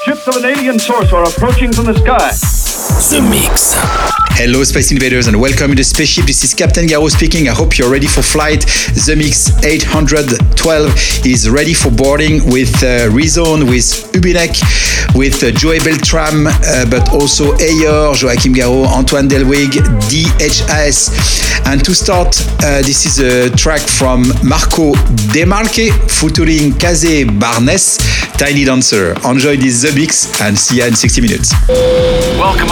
Ships of an alien source are approaching from the sky. The Mix. Hello, Space Invaders, and welcome to the spaceship. This is Captain Garraud speaking. I hope you're ready for flight. The Mix 812 is ready for boarding with uh, Rezone, with Ubinek, with uh, Joey Beltram, uh, but also Ayer, Joachim Garraud, Antoine Delvig, DHS. And to start, uh, this is a track from Marco Demarque featuring Kaze Barnes, Tiny Dancer. Enjoy this The Mix and see you in 60 minutes. Welcome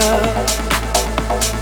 Dancer.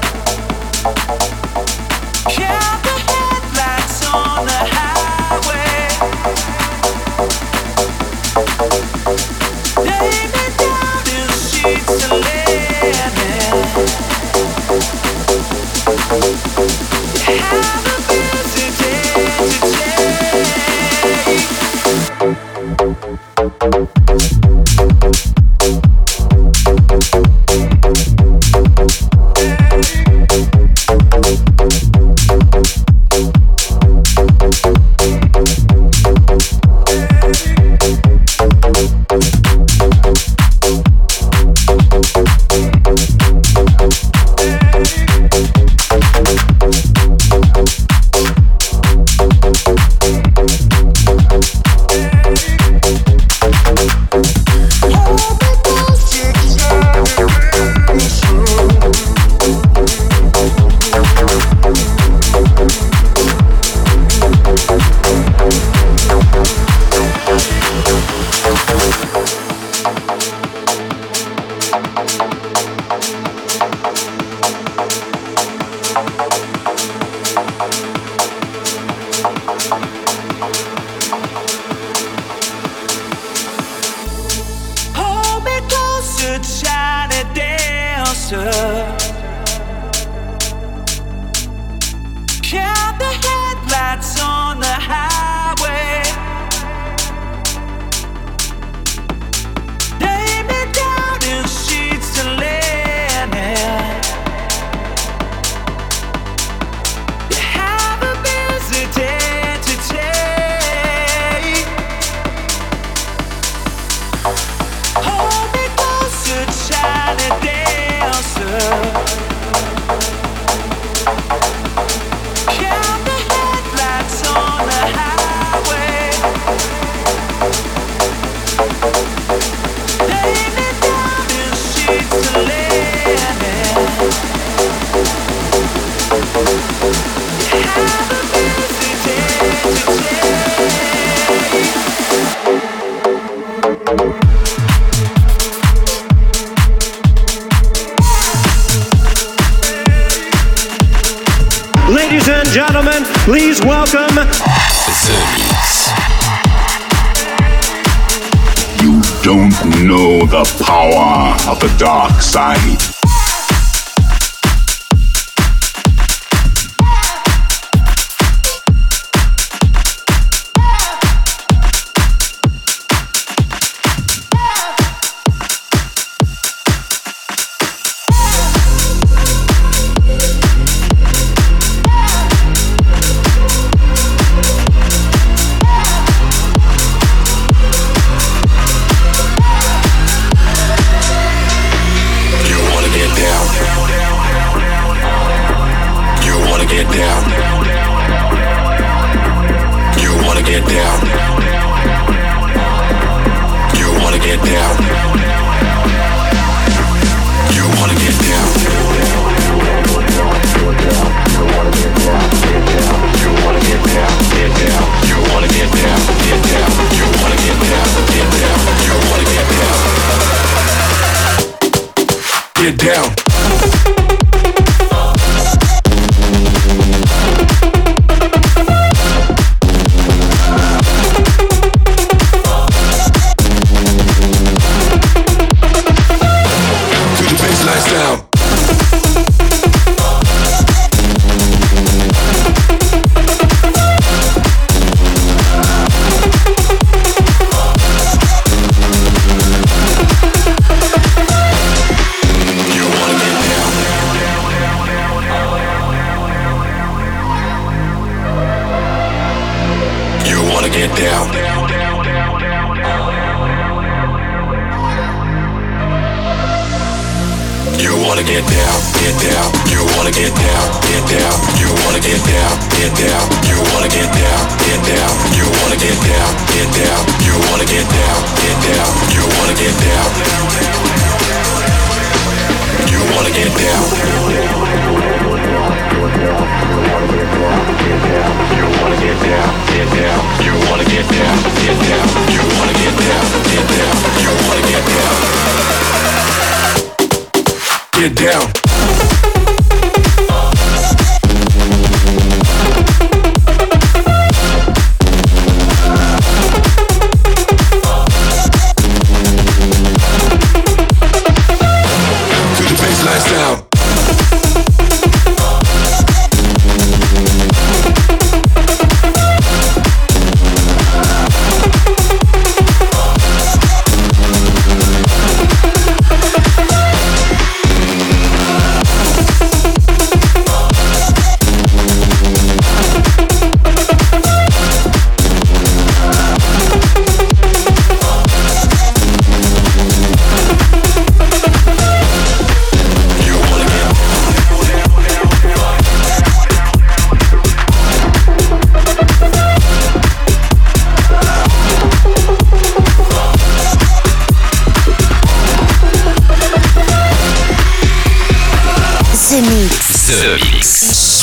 The power of the dark side.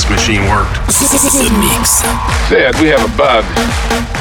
This machine worked. The Mix. Sid, we have a bug.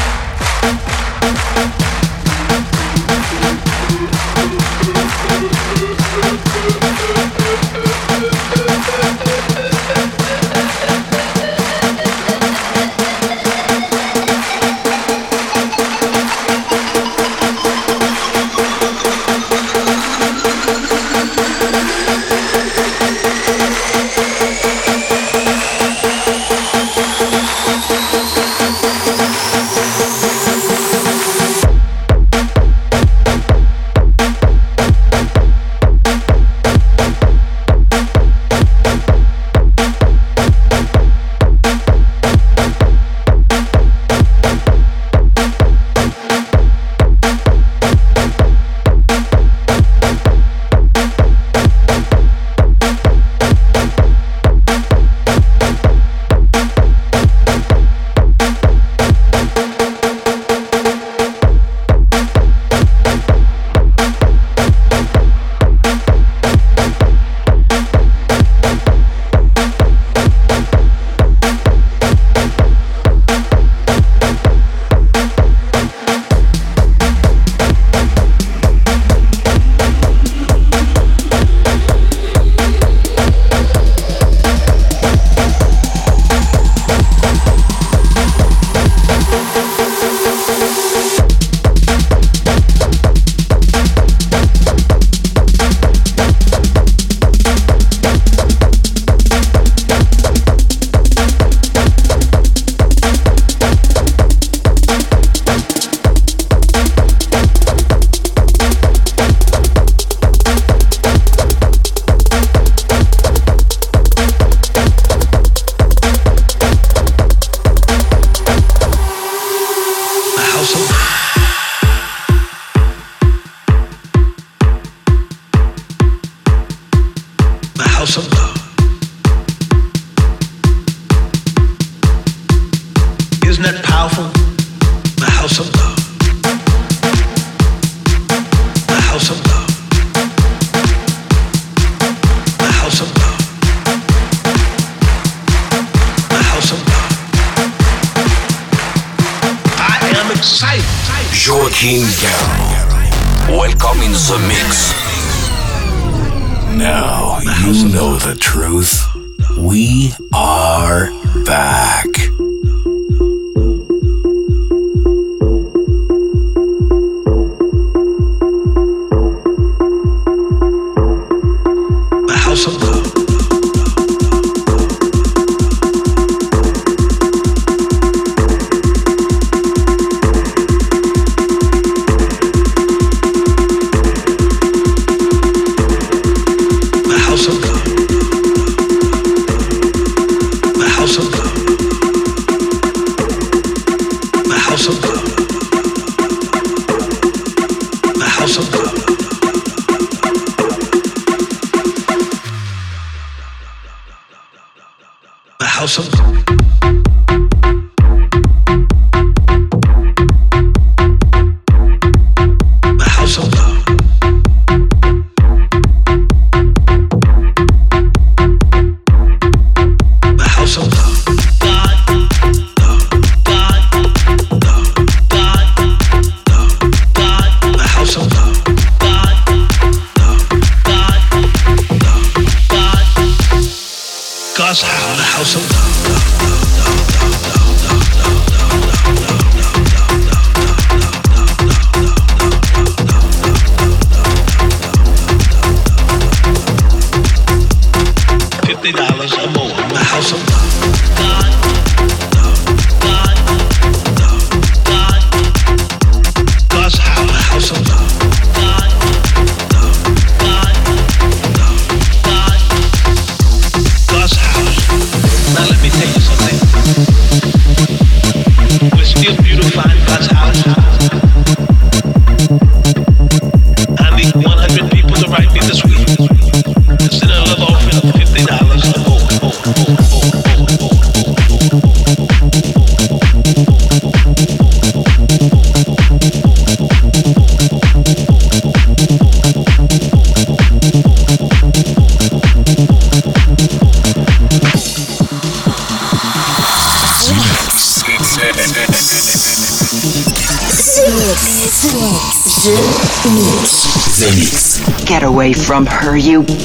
You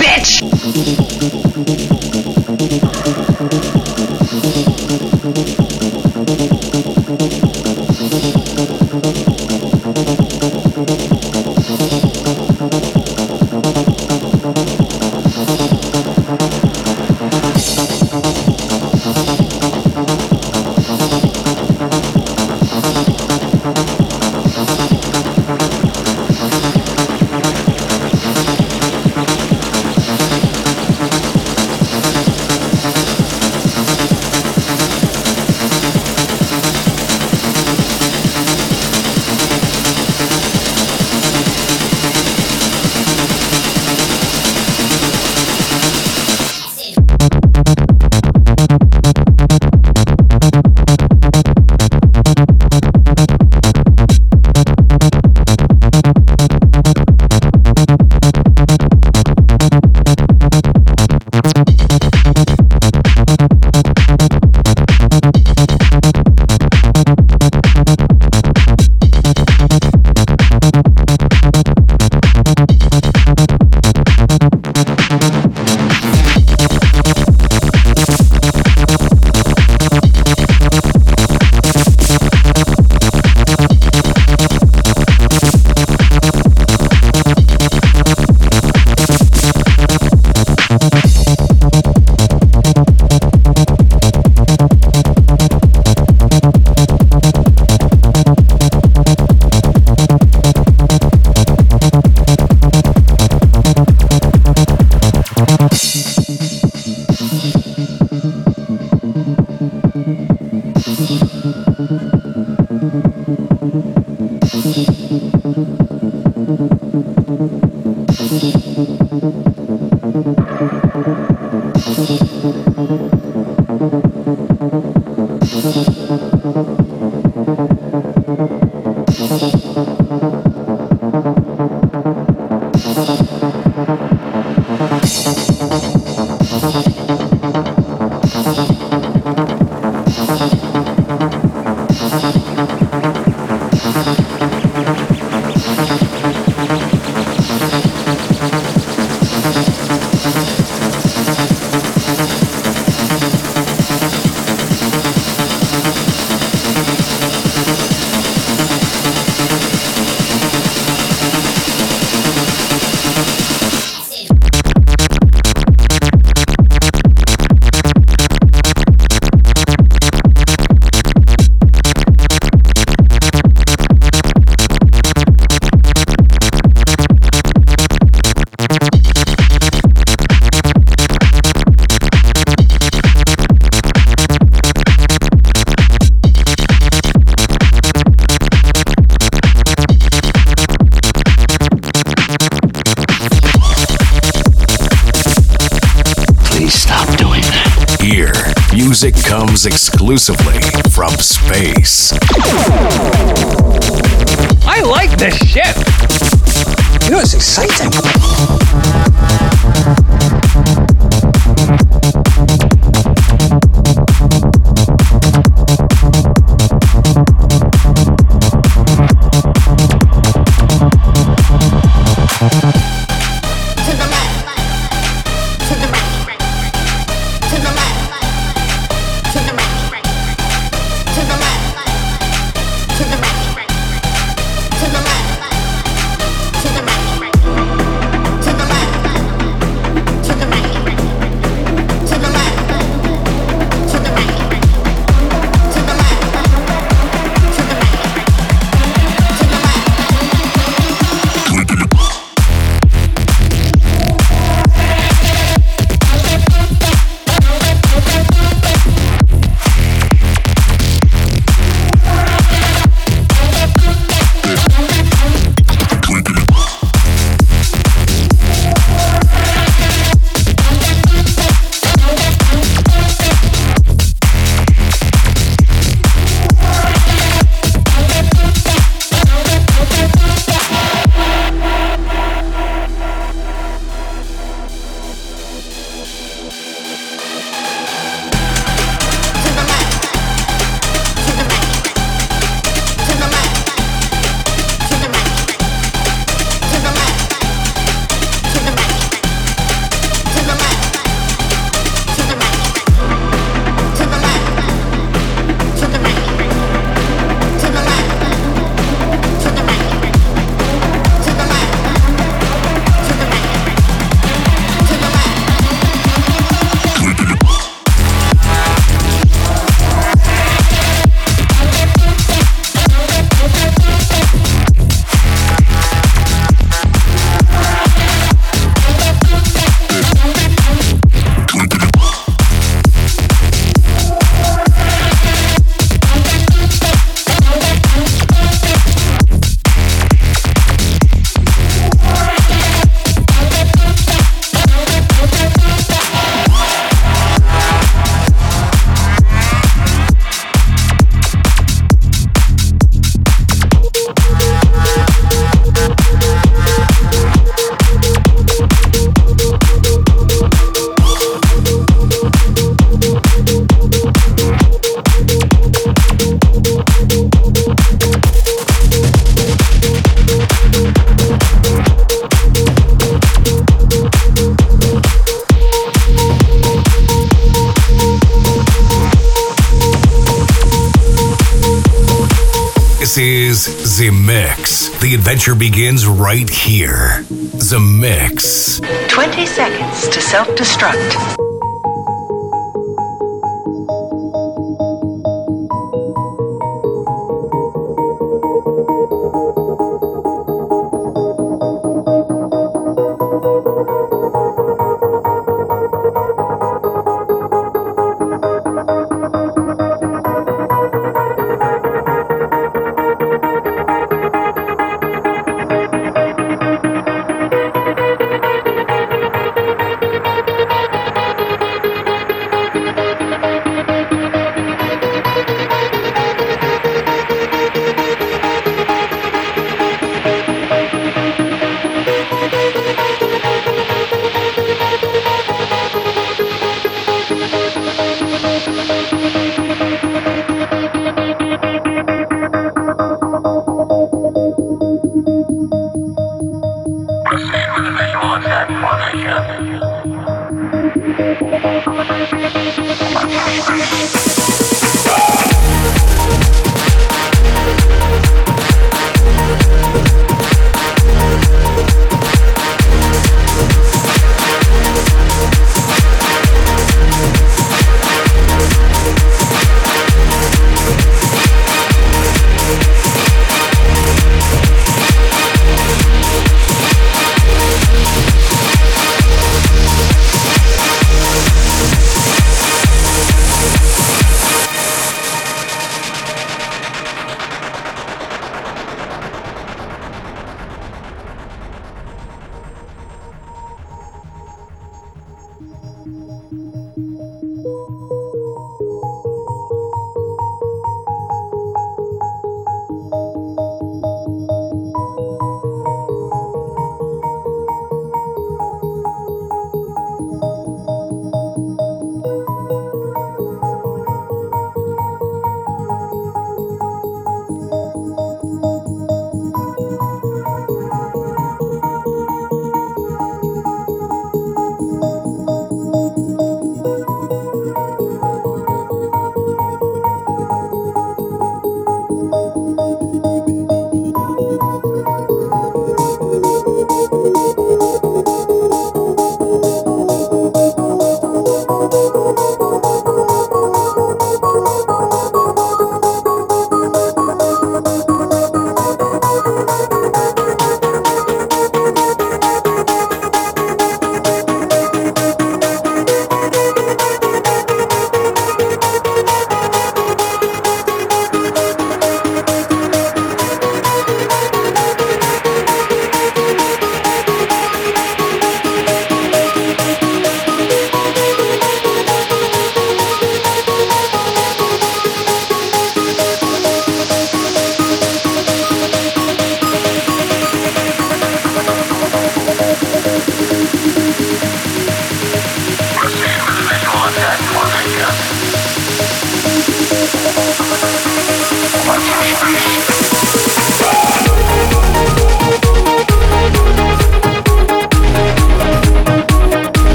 exclusively adventure begins right here. The Mix. 20 seconds to self destruct.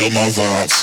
Kill my vibes.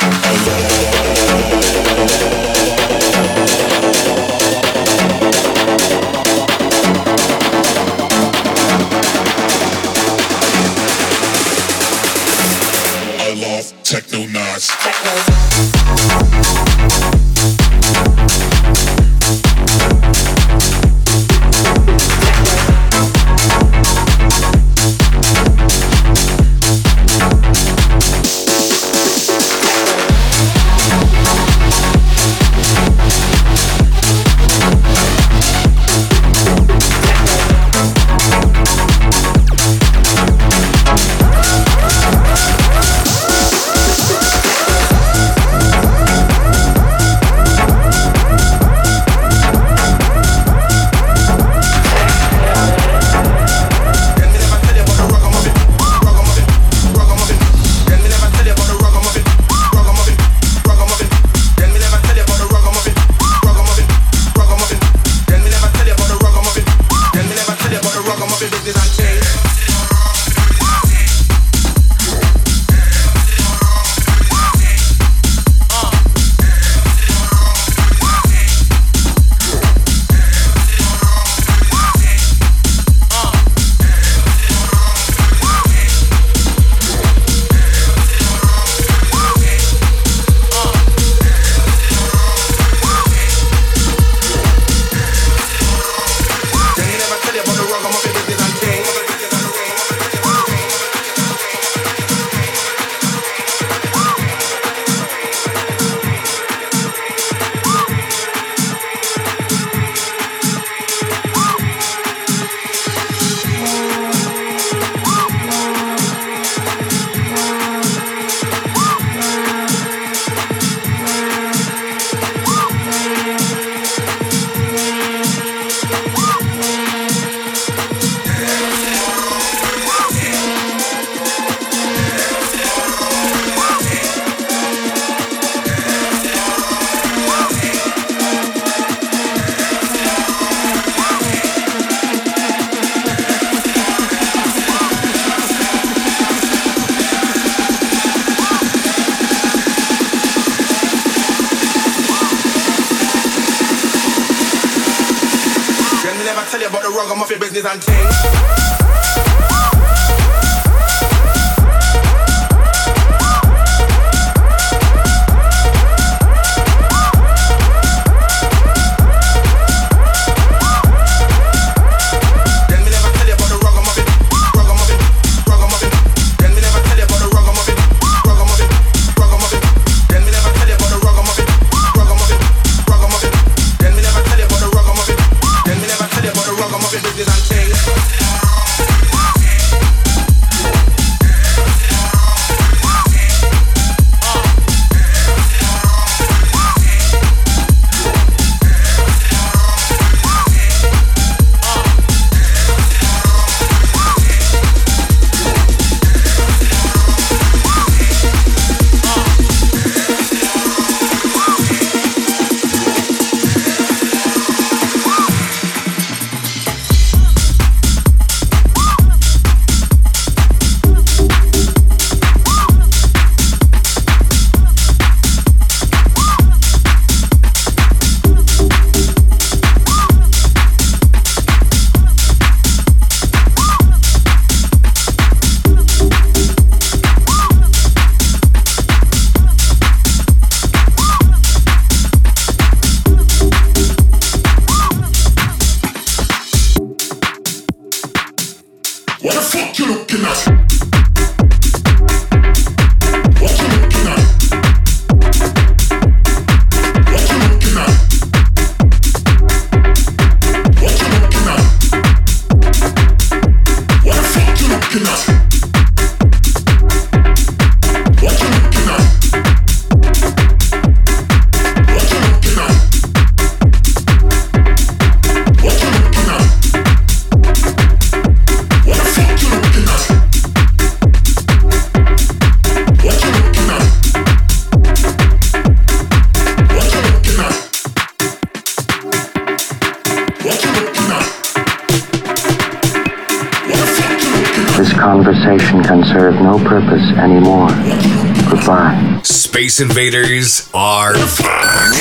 Space Invaders are back.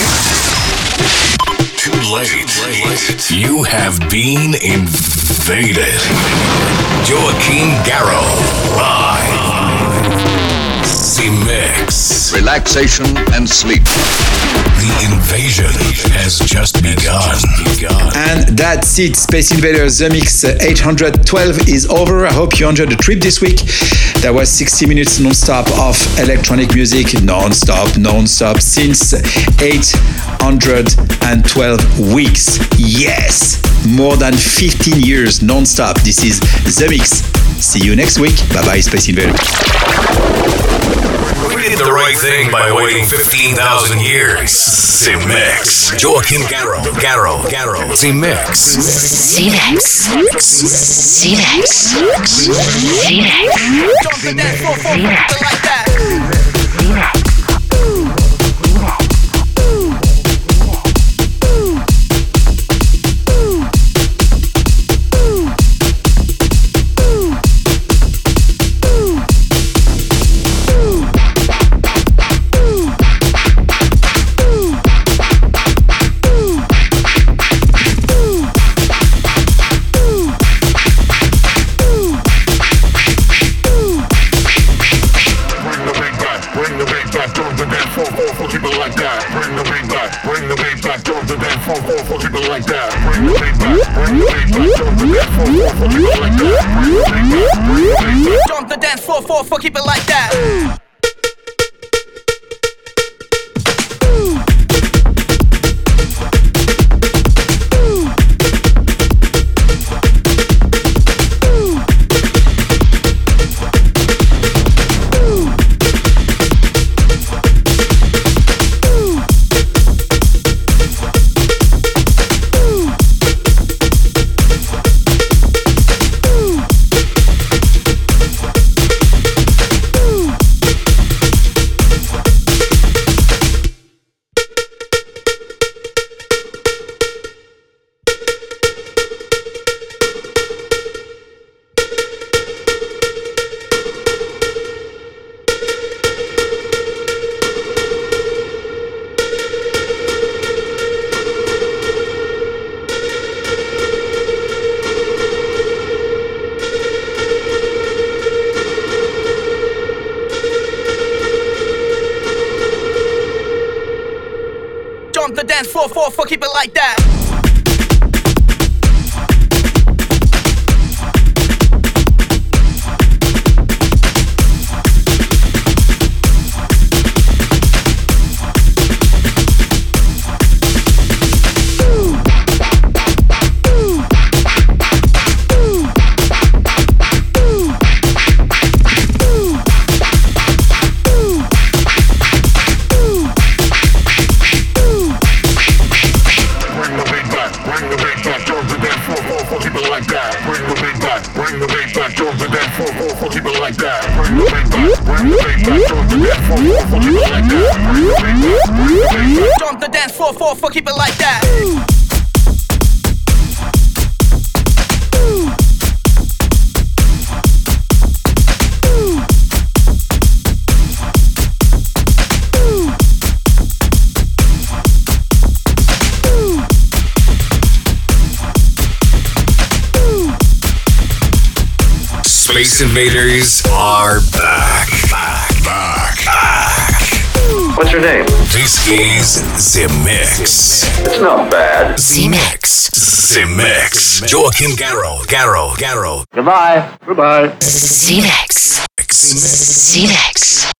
Too late. You have been invaded. Joachim Garraud live. Zemixx. Relaxation and sleep. The invasion has just begun. And that's it. Space Invaders The Mix 812 is over. I hope you enjoyed the trip this week. That was 60 minutes non-stop of electronic music, non-stop, non-stop since 812 weeks. Yes, more than 15 years non-stop. This is The Mix. See you next week. Bye bye, Space Invaders. We did the right thing by waiting 15,000 years. Zemixx. Joachim Garraud. Garraud. Garraud. Zemixx. Zemixx. Zemixx. Bring 4 4 fuck, keep it like that. Kim Garraud. Garraud. Garraud. Goodbye. Goodbye. ZX. ZX.